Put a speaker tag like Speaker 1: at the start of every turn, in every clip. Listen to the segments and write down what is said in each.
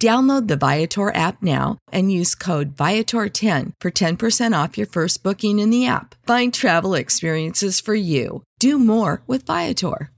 Speaker 1: Download the Viator app now and use code Viator10 for 10% off your first booking in the app. Find travel experiences for you. Do more with Viator.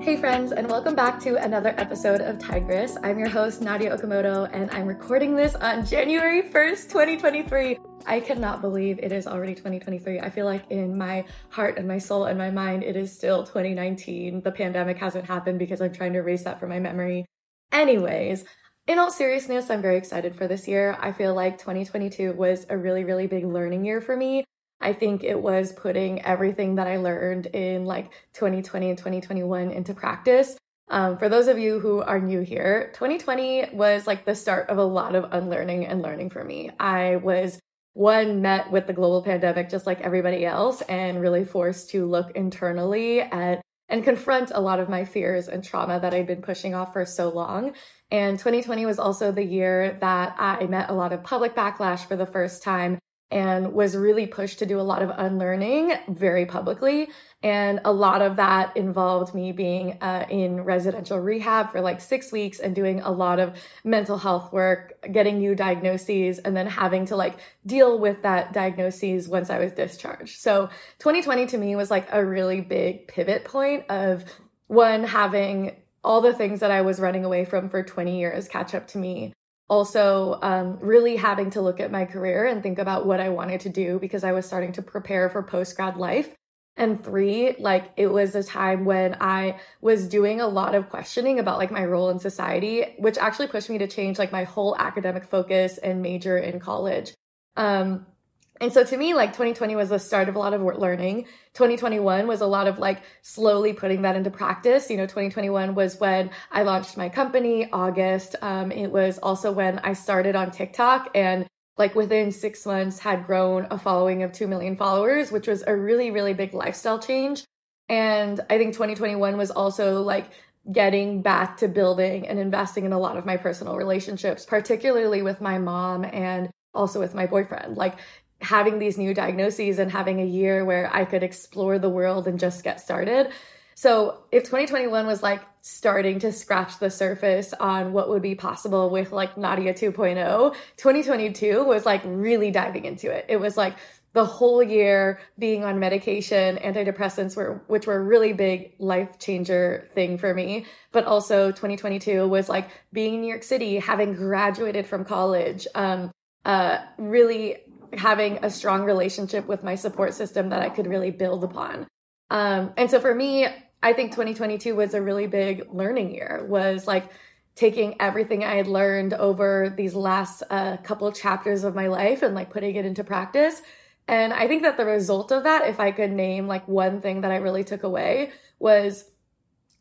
Speaker 2: Hey, friends, and welcome back to another episode of Tigress. I'm your host, Nadya Okamoto, and I'm recording this on January 1st, 2023. I cannot believe it is already 2023. I feel like in my heart and my soul and my mind, it is still 2019. The pandemic hasn't happened because I'm trying to erase that from my memory. Anyways, in all seriousness, I'm very excited for this year. I feel like 2022 was a really, really big learning year for me. I think it was putting everything that I learned in like 2020 and 2021 into practice. Um, for those of you who are new here, 2020 was like the start of a lot of unlearning and learning for me. I was one met with the global pandemic just like everybody else and really forced to look internally at and confront a lot of my fears and trauma that I'd been pushing off for so long. And 2020 was also the year that I met a lot of public backlash for the first time and was really pushed to do a lot of unlearning very publicly. And a lot of that involved me being uh, in residential rehab for like six weeks and doing a lot of mental health work, getting new diagnoses, and then having to like deal with that diagnoses once I was discharged. So 2020 to me was like a really big pivot point of one, having all the things that I was running away from for 20 years catch up to me also um, really having to look at my career and think about what I wanted to do because I was starting to prepare for post grad life. And three, like it was a time when I was doing a lot of questioning about like my role in society, which actually pushed me to change like my whole academic focus and major in college. Um, and so to me, like 2020 was the start of a lot of learning. 2021 was a lot of like slowly putting that into practice. You know, 2021 was when I launched my company, August. Um, it was also when I started on TikTok and like within six months had grown a following of 2 million followers, which was a really, really big lifestyle change. And I think 2021 was also like getting back to building and investing in a lot of my personal relationships, particularly with my mom and also with my boyfriend. Like having these new diagnoses and having a year where I could explore the world and just get started. So, if 2021 was like starting to scratch the surface on what would be possible with like Nadya 2.0, 2022 was like really diving into it. It was like the whole year being on medication, antidepressants were which were a really big life changer thing for me. But also 2022 was like being in New York City, having graduated from college, um, uh, really having a strong relationship with my support system that I could really build upon. Um, and so for me, I think 2022 was a really big learning year, was like taking everything I had learned over these last uh, couple chapters of my life and like putting it into practice. And I think that the result of that, if I could name like one thing that I really took away, was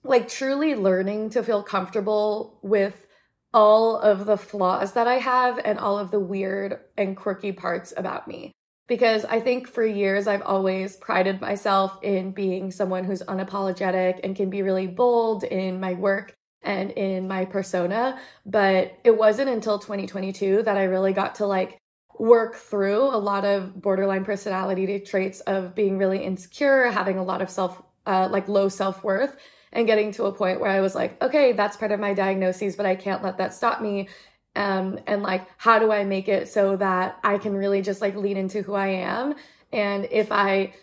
Speaker 2: like truly learning to feel comfortable with all of the flaws that I have and all of the weird and quirky parts about me. Because I think for years I've always prided myself in being someone who's unapologetic and can be really bold in my work and in my persona. But it wasn't until 2022 that I really got to like work through a lot of borderline personality traits of being really insecure, having a lot of self, uh, like low self worth, and getting to a point where I was like, okay, that's part of my diagnoses, but I can't let that stop me. Um, and like, how do I make it so that I can really just like lean into who I am? And if I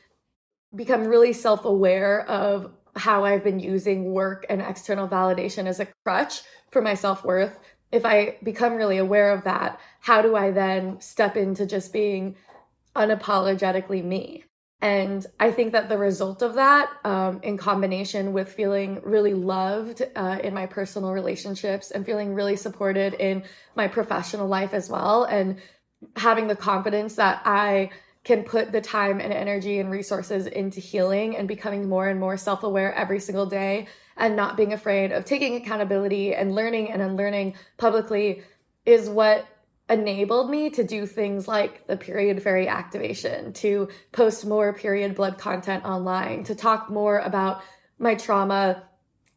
Speaker 2: become really self aware of how I've been using work and external validation as a crutch for my self worth, if I become really aware of that, how do I then step into just being unapologetically me? And I think that the result of that, um, in combination with feeling really loved uh, in my personal relationships and feeling really supported in my professional life as well, and having the confidence that I can put the time and energy and resources into healing and becoming more and more self aware every single day and not being afraid of taking accountability and learning and unlearning publicly is what enabled me to do things like the period fairy activation, to post more period blood content online, to talk more about my trauma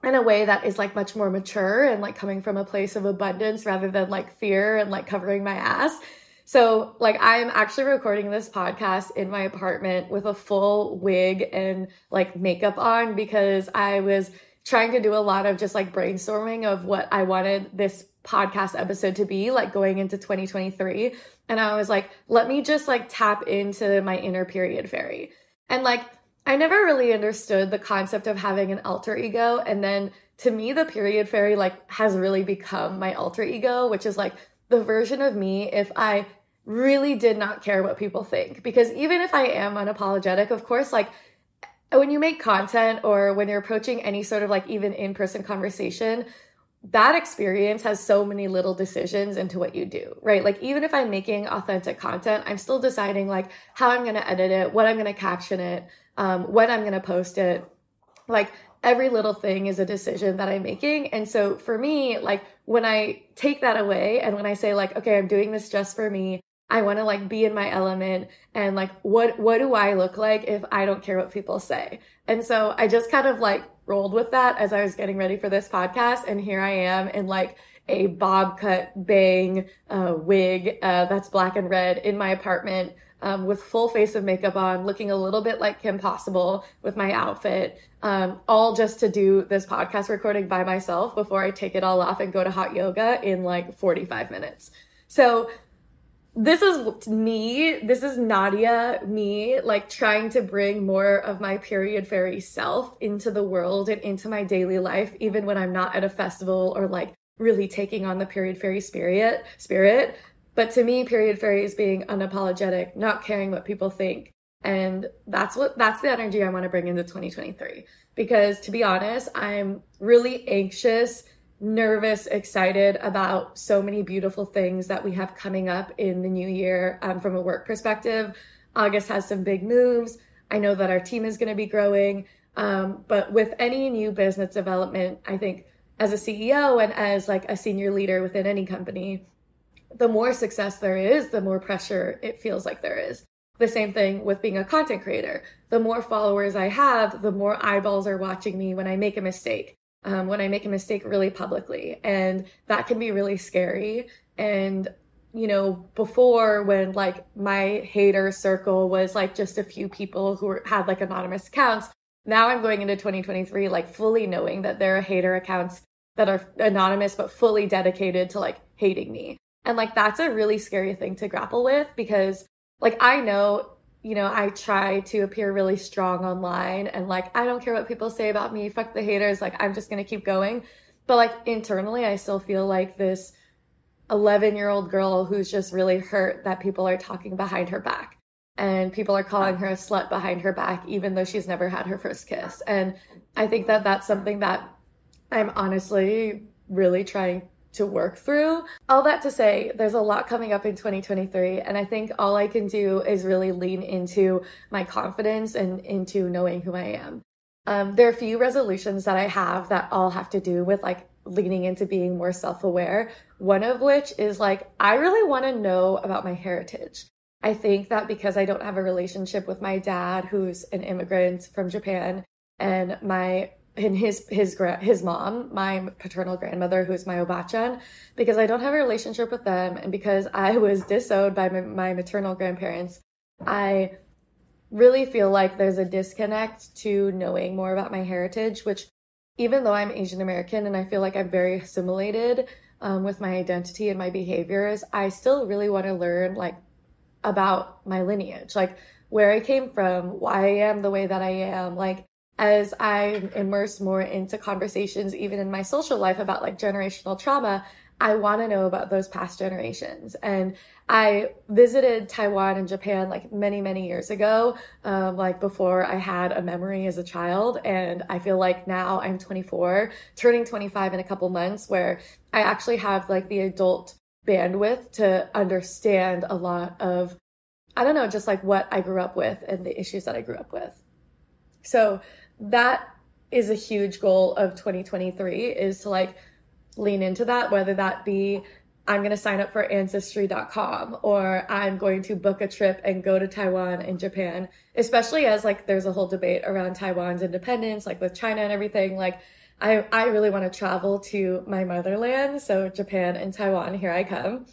Speaker 2: in a way that is like much more mature and like coming from a place of abundance rather than like fear and like covering my ass. So, like, I'm actually recording this podcast in my apartment with a full wig and like makeup on because I was trying to do a lot of just like brainstorming of what I wanted this podcast episode to be like going into 2023. And I was like, let me just like tap into my inner period fairy. And like, I never really understood the concept of having an alter ego. And then to me, the period fairy like has really become my alter ego, which is like the version of me if I really did not care what people think. Because even if I am unapologetic, of course, like when you make content or when you're approaching any sort of like even in person conversation, that experience has so many little decisions into what you do, right? Like, even if I'm making authentic content, I'm still deciding like how I'm going to edit it, what I'm going to caption it, um, when I'm going to post it. Like, every little thing is a decision that I'm making. And so for me, like, when I take that away and when I say, like, okay, I'm doing this just for me, I want to like be in my element and like what what do I look like if I don't care what people say? And so I just kind of like rolled with that as I was getting ready for this podcast and here I am in like a bob cut bang uh, wig uh, that's black and red in my apartment um, with full face of makeup on, looking a little bit like Kim Possible with my outfit, um, all just to do this podcast recording by myself before I take it all off and go to hot yoga in like 45 minutes. So this is me. This is Nadya, me, like trying to bring more of my period fairy self into the world and into my daily life, even when I'm not at a festival or like really taking on the period fairy spirit. Spirit. But to me, period fairy is being unapologetic, not caring what people think. And that's what that's the energy I want to bring into 2023. Because to be honest, I'm really anxious nervous, excited about so many beautiful things that we have coming up in the new year um, from a work perspective. August has some big moves. I know that our team is going to be growing. Um, but with any new business development, I think as a CEO and as like a senior leader within any company, the more success there is, the more pressure it feels like there is. The same thing with being a content creator. The more followers I have, the more eyeballs are watching me when I make a mistake um, when I make a mistake really publicly. And that can be really scary. And, you know, before when like my hater circle was like just a few people who were, had like anonymous accounts, now I'm going into 2023 like fully knowing that there are hater accounts that are anonymous but fully dedicated to like hating me. And like that's a really scary thing to grapple with because like I know you know, I try to appear really strong online and like, I don't care what people say about me. Fuck the haters. Like, I'm just to keep going. But like internally, I still feel like this 11 year old girl who's just really hurt that people are talking behind her back and people are calling her a slut behind her back, even though she's never had her first kiss. And I think that that's something that I'm honestly really trying to work through. All that to say, there's a lot coming up in 2023, and I think all I can do is really lean into my confidence and into knowing who I am. Um, there are a few resolutions that I have that all have to do with like leaning into being more self aware. One of which is like, I really want to know about my heritage. I think that because I don't have a relationship with my dad, who's an immigrant from Japan, and my and his his his mom, my paternal grandmother, who's my obachan, because I don't have a relationship with them, and because I was disowned by my, my maternal grandparents, I really feel like there's a disconnect to knowing more about my heritage, which even though I'm Asian American and I feel like I'm very assimilated um, with my identity and my behaviors, I still really want to learn like about my lineage, like where I came from, why I am the way that I am, like as I immerse more into conversations, even in my social life about like generational trauma, I want to know about those past generations. And I visited Taiwan and Japan like many, many years ago, um, like before I had a memory as a child. And I feel like now I'm 24, turning 25 in a couple months, where I actually have like the adult bandwidth to understand a lot of, I don't know, just like what I grew up with and the issues that I grew up with. So that is a huge goal of 2023 is to like lean into that, whether that be I'm going to sign up for ancestry.com or I'm going to book a trip and go to Taiwan and Japan, especially as like there's a whole debate around Taiwan's independence, like with China and everything. Like I, I really want to travel to my motherland. So Japan and Taiwan, here I come.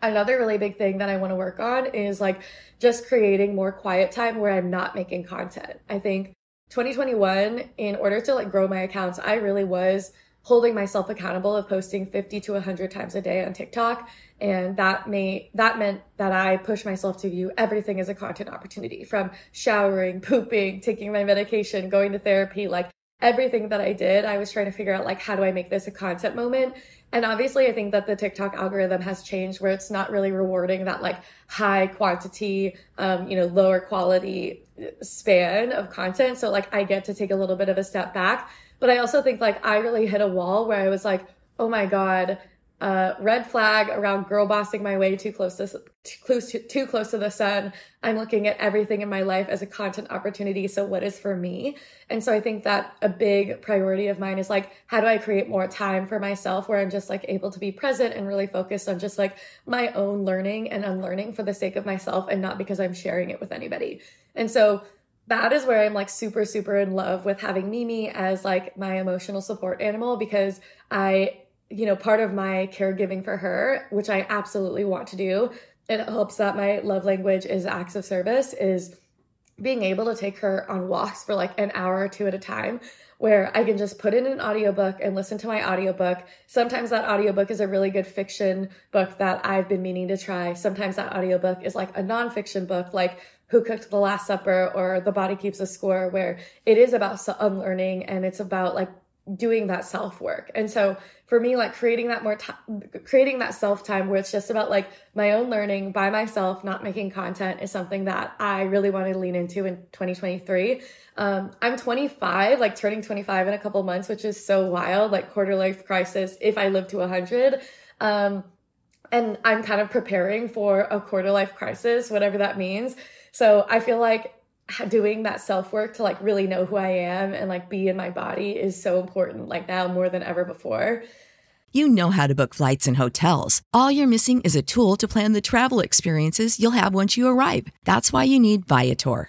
Speaker 2: Another really big thing that I want to work on is like just creating more quiet time where I'm not making content. I think 2021, in order to like grow my accounts, I really was holding myself accountable of posting 50 to 100 times a day on TikTok and that may that meant that I pushed myself to view everything as a content opportunity from showering, pooping, taking my medication, going to therapy, like everything that I did, I was trying to figure out like how do I make this a content moment? And obviously I think that the TikTok algorithm has changed where it's not really rewarding that like high quantity um you know lower quality span of content. So like I get to take a little bit of a step back but I also think like I really hit a wall where I was like, oh my God, uh, red flag around girl bossing my way too close to too close to, too close to the sun. I'm looking at everything in my life as a content opportunity. So what is for me? And so I think that a big priority of mine is like, how do I create more time for myself where I'm just like able to be present and really focused on just like my own learning and unlearning for the sake of myself and not because I'm sharing it with anybody. And so that is where I'm like super, super in love with having Mimi as like my emotional support animal because I, you know, part of my caregiving for her, which I absolutely want to do, it helps that my love language is acts of service, is being able to take her on walks for like an hour or two at a time where I can just put in an audiobook and listen to my audiobook. Sometimes that audiobook is a really good fiction book that I've been meaning to try. Sometimes that audiobook is like a nonfiction book, like who Cooked the Last Supper or The Body Keeps a Score, where it is about unlearning and it's about like doing that self work. And so for me, like creating that more time, creating that self time where it's just about like my own learning by myself, not making content is something that I really want to lean into in 2023. Um, I'm 25, like turning 25 in a couple months, which is so wild, like quarter life crisis if I live to 100. Um, and I'm kind of preparing for a quarter life crisis, whatever that means. So I feel like doing that self work to like really know who I am and like be in my body is so important, like now more than ever before.
Speaker 1: You know how to book flights and hotels. All you're missing is a tool to plan the travel experiences you'll have once you arrive. That's why you need Viator.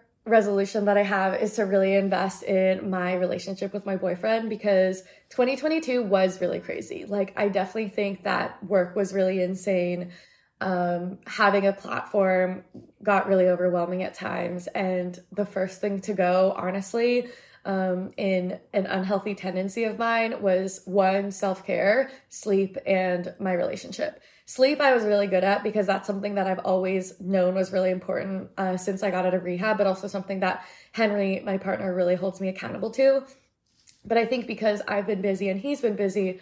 Speaker 2: resolution that I have is to really invest in my relationship with my boyfriend because 2022 was really crazy. Like, I definitely think that work was really insane. Um, having a platform got really overwhelming at times. And the first thing to go, honestly, um, in an unhealthy tendency of mine was one, self care, sleep, and my relationship. Sleep, I was really good at because that's something that I've always known was really important uh, since I got out of rehab, but also something that Henry, my partner, really holds me accountable to. But I think because I've been busy and he's been busy,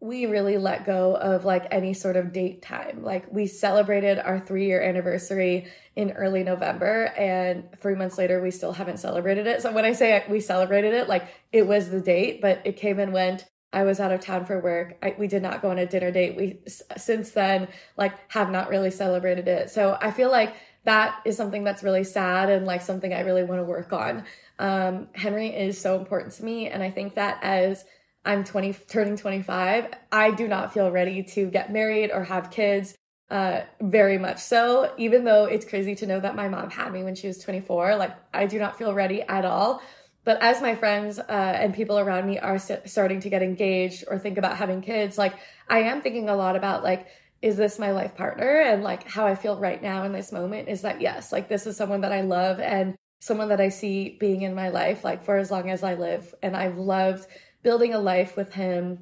Speaker 2: we really let go of like any sort of date time. Like we celebrated our three year anniversary in early November, and three months later, we still haven't celebrated it. So when I say we celebrated it, like it was the date, but it came and went. I was out of town for work. I, we did not go on a dinner date. We since then like have not really celebrated it. So I feel like that is something that's really sad and like something I really want to work on. Um, Henry is so important to me, and I think that as I'm 20 turning 25, I do not feel ready to get married or have kids. Uh, very much so. Even though it's crazy to know that my mom had me when she was 24, like I do not feel ready at all. But as my friends uh, and people around me are st- starting to get engaged or think about having kids, like I am thinking a lot about like, is this my life partner? And like how I feel right now in this moment is that yes, like this is someone that I love and someone that I see being in my life like for as long as I live. And I've loved building a life with him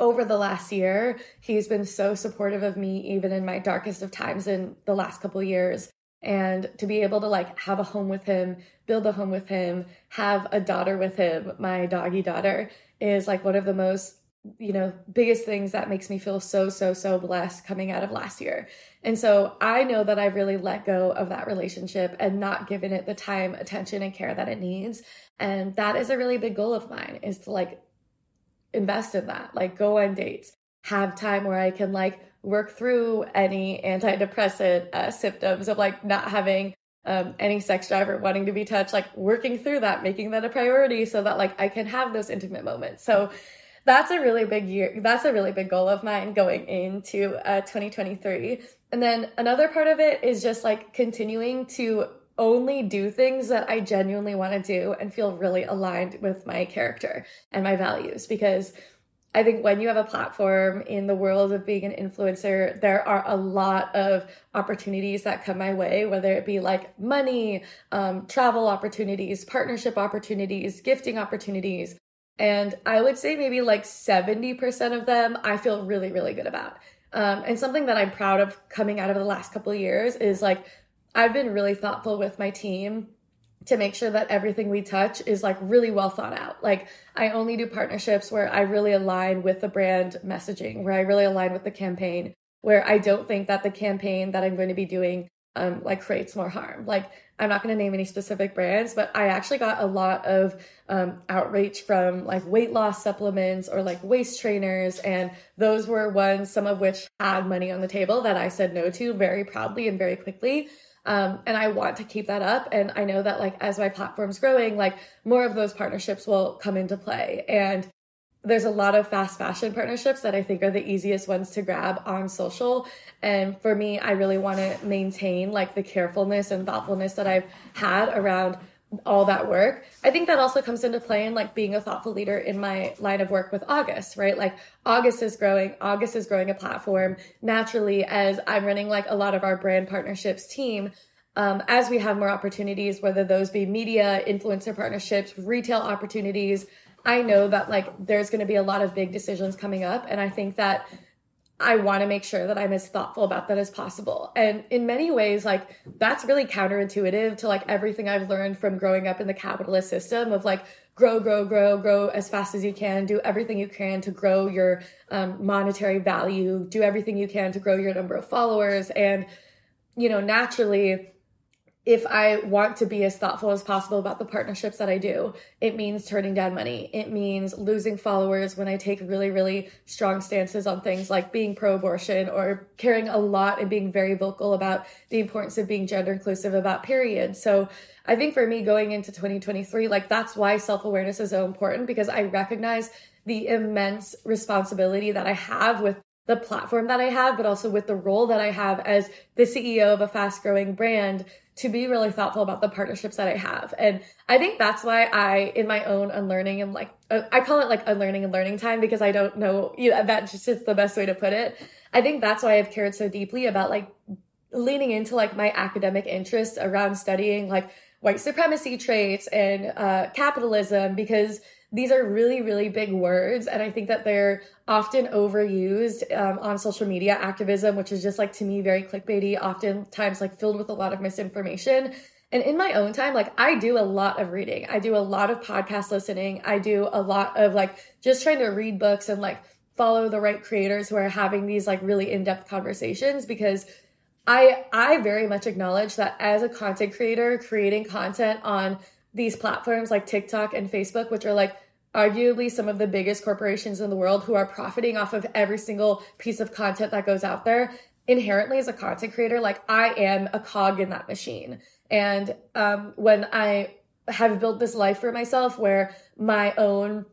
Speaker 2: over the last year. He's been so supportive of me, even in my darkest of times in the last couple years and to be able to like have a home with him build a home with him have a daughter with him my doggy daughter is like one of the most you know biggest things that makes me feel so so so blessed coming out of last year. And so i know that i've really let go of that relationship and not given it the time attention and care that it needs. And that is a really big goal of mine is to like invest in that like go on dates have time where i can like work through any antidepressant uh, symptoms of like not having um, any sex drive or wanting to be touched, like working through that, making that a priority so that like I can have those intimate moments. So that's a really big year. That's a really big goal of mine going into uh, 2023. And then another part of it is just like continuing to only do things that I genuinely want to do and feel really aligned with my character and my values because I think when you have a platform in the world of being an influencer, there are a lot of opportunities that come my way, whether it be like money, um, travel opportunities, partnership opportunities, gifting opportunities. And I would say maybe like 70% of them I feel really, really good about. Um, and something that I'm proud of coming out of the last couple of years is like I've been really thoughtful with my team to make sure that everything we touch is like really well thought out. Like I only do partnerships where I really align with the brand messaging, where I really align with the campaign, where I don't think that the campaign that I'm going to be doing um, like creates more harm. Like I'm not going to name any specific brands, but I actually got a lot of um, outreach from like weight loss supplements or like waist trainers, and those were ones, some of which had money on the table that I said no to very proudly and very quickly. Um, and I want to keep that up. And I know that like as my platform's growing, like more of those partnerships will come into play. And there's a lot of fast fashion partnerships that I think are the easiest ones to grab on social. And for me, I really want to maintain like the carefulness and thoughtfulness that I've had around all that work. I think that also comes into play in like being a thoughtful leader in my line of work with August, right? Like August is growing, August is growing a platform naturally as I'm running like a lot of our brand partnerships team. um, as we have more opportunities, whether those be media, influencer partnerships, retail opportunities, I know that like there's going to be a lot of big decisions coming up. And I think that I want to make sure that I'm as thoughtful about that as possible. And in many ways, like that's really counterintuitive to like everything I've learned from growing up in the capitalist system of like grow, grow, grow, grow as fast as you can, do everything you can to grow your um, monetary value, do everything you can to grow your number of followers. And, you know, naturally, if I want to be as thoughtful as possible about the partnerships that I do, it means turning down money. It means losing followers when I take really, really strong stances on things like being pro abortion or caring a lot and being very vocal about the importance of being gender inclusive about periods. So I think for me going into 2023, like that's why self awareness is so important because I recognize the immense responsibility that I have with the platform that I have, but also with the role that I have as the CEO of a fast growing brand to be really thoughtful about the partnerships that I have. And I think that's why I, in my own unlearning and like, uh, I call it like unlearning and learning time because I don't know, you know, that just is the best way to put it. I think that's why I've cared so deeply about like leaning into like my academic interests around studying like white supremacy traits and uh, capitalism because these are really, really big words. And I think that they're often overused um, on social media activism, which is just like to me very clickbaity, oftentimes like filled with a lot of misinformation. And in my own time, like I do a lot of reading. I do a lot of podcast listening. I do a lot of like just trying to read books and like follow the right creators who are having these like really in-depth conversations because I I very much acknowledge that as a content creator creating content on these platforms like TikTok and Facebook, which are like arguably some of the biggest corporations in the world who are profiting off of every single piece of content that goes out there. Inherently, as a content creator, like I am a cog in that machine. And um, when I have built this life for myself where my own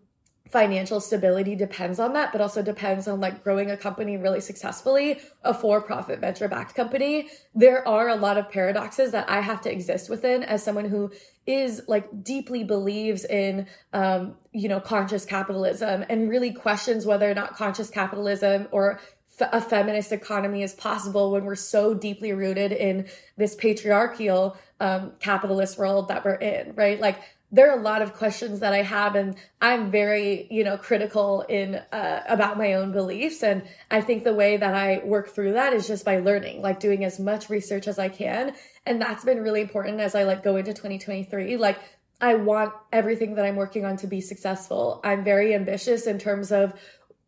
Speaker 2: financial stability depends on that, but also depends on like growing a company really successfully, a for profit venture backed company. There are a lot of paradoxes that I have to exist within as someone who is like deeply believes in, um, you know, conscious capitalism and really questions whether or not conscious capitalism or a feminist economy is possible when we're so deeply rooted in this patriarchal um, capitalist world that we're in, right? Like there are a lot of questions that I have, and I'm very, you know, critical in uh, about my own beliefs. And I think the way that I work through that is just by learning, like doing as much research as I can, and that's been really important as I like go into 2023. Like I want everything that I'm working on to be successful. I'm very ambitious in terms of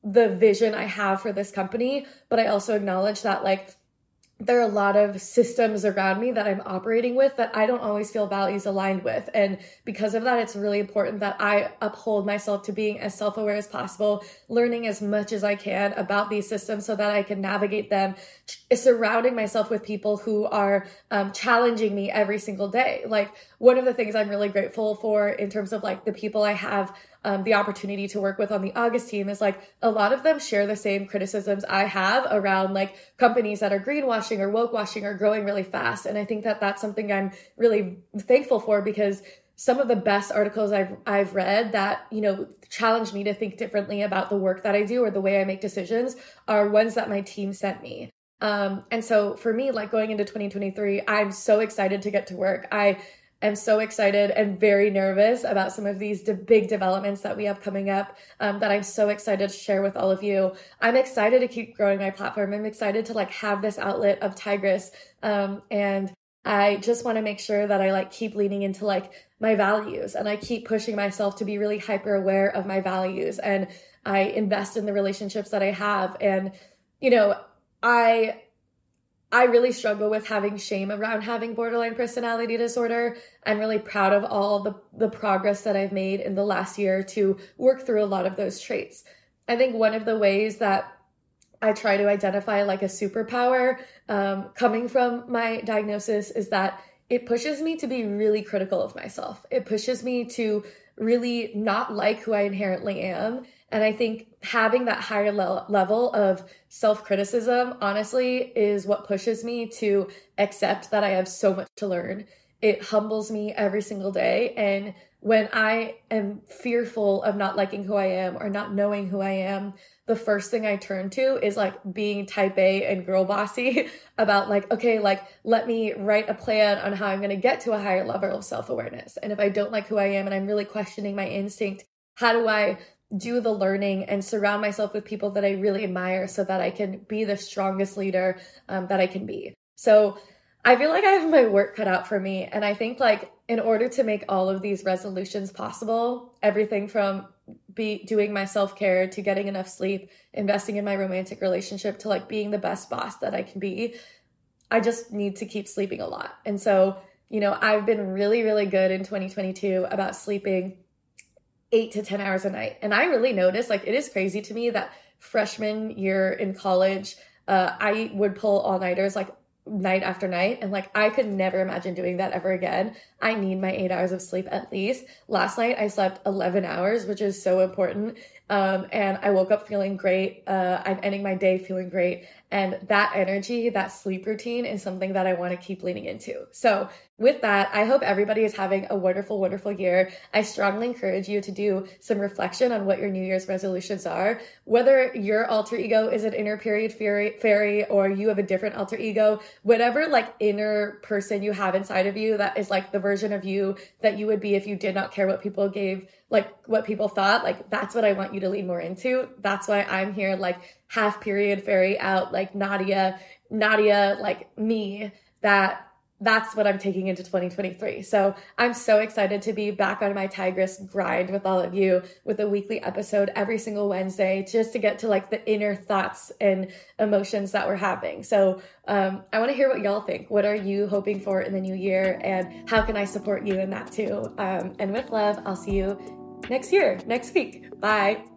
Speaker 2: the vision I have for this company, but I also acknowledge that like there are a lot of systems around me that I'm operating with that I don't always feel values aligned with. And because of that, it's really important that I uphold myself to being as self aware as possible, learning as much as I can about these systems so that I can navigate them, surrounding myself with people who are um, challenging me every single day. Like, one of the things I'm really grateful for in terms of like the people I have um, the opportunity to work with on the August team is like a lot of them share the same criticisms I have around like companies that are greenwashing or woke washing or growing really fast. And I think that that's something I'm really thankful for because some of the best articles I've I've read that you know challenge me to think differently about the work that I do or the way I make decisions are ones that my team sent me. Um, and so for me, like going into 2023, I'm so excited to get to work. I am so excited and very nervous about some of these de- big developments that we have coming up um, that I'm so excited to share with all of you. I'm excited to keep growing my platform. I'm excited to like have this outlet of Tigress. Um, and I just want to make sure that I like keep leaning into like my values and I keep pushing myself to be really hyper aware of my values and I invest in the relationships that I have. And, you know, I I really struggle with having shame around having borderline personality disorder. I'm really proud of all the, the progress that I've made in the last year to work through a lot of those traits. I think one of the ways that I try to identify like a superpower um, coming from my diagnosis is that it pushes me to be really critical of myself. It pushes me to really not like who I inherently am and I think having that higher le- level of self criticism, honestly, is what pushes me to accept that I have so much to learn. It humbles me every single day. And when I am fearful of not liking who I am or not knowing who I am, the first thing I turn to is like being type A and girl bossy about like, okay, like let me write a plan on how I'm going to get to a higher level of self awareness. And if I don't like who I am and I'm really questioning my instinct, how do I do the learning and surround myself with people that I really admire so that I can be the strongest leader um, that I can be? So I feel like I have my work cut out for me. And I think like in order to make all of these resolutions possible, everything from be doing my self-care to getting enough sleep, investing in my romantic relationship to like being the best boss that I can be, I just need to keep sleeping a lot. And so, you know, I've been really really good in 2022 about sleeping 8 to 10 hours a night. And I really noticed like it is crazy to me that freshman year in college, uh, I would pull all-nighters like night after night and like I could never imagine doing that ever again. I need my 8 hours of sleep at least. Last night I slept 11 hours, which is so important. Um, and I woke up feeling great. Uh, I'm ending my day feeling great. And that energy, that sleep routine is something that I want to keep leaning into. So, with that, I hope everybody is having a wonderful, wonderful year. I strongly encourage you to do some reflection on what your New Year's resolutions are. Whether your alter ego is an inner period fairy, or you have a different alter ego, whatever like inner person you have inside of you that is like the version of you that you would be if you did not care what people gave like what people thought like that's what i want you to lean more into that's why i'm here like half period fairy out like nadya nadya like me that that's what I'm taking into 2023. So I'm so excited to be back on my Tigress grind with all of you with a weekly episode every single Wednesday just to get to like the inner thoughts and emotions that we're having. So um, I want to hear what y'all think. What are you hoping for in the new year? And how can I support you in that too? Um, and with love, I'll see you next year, next week. Bye.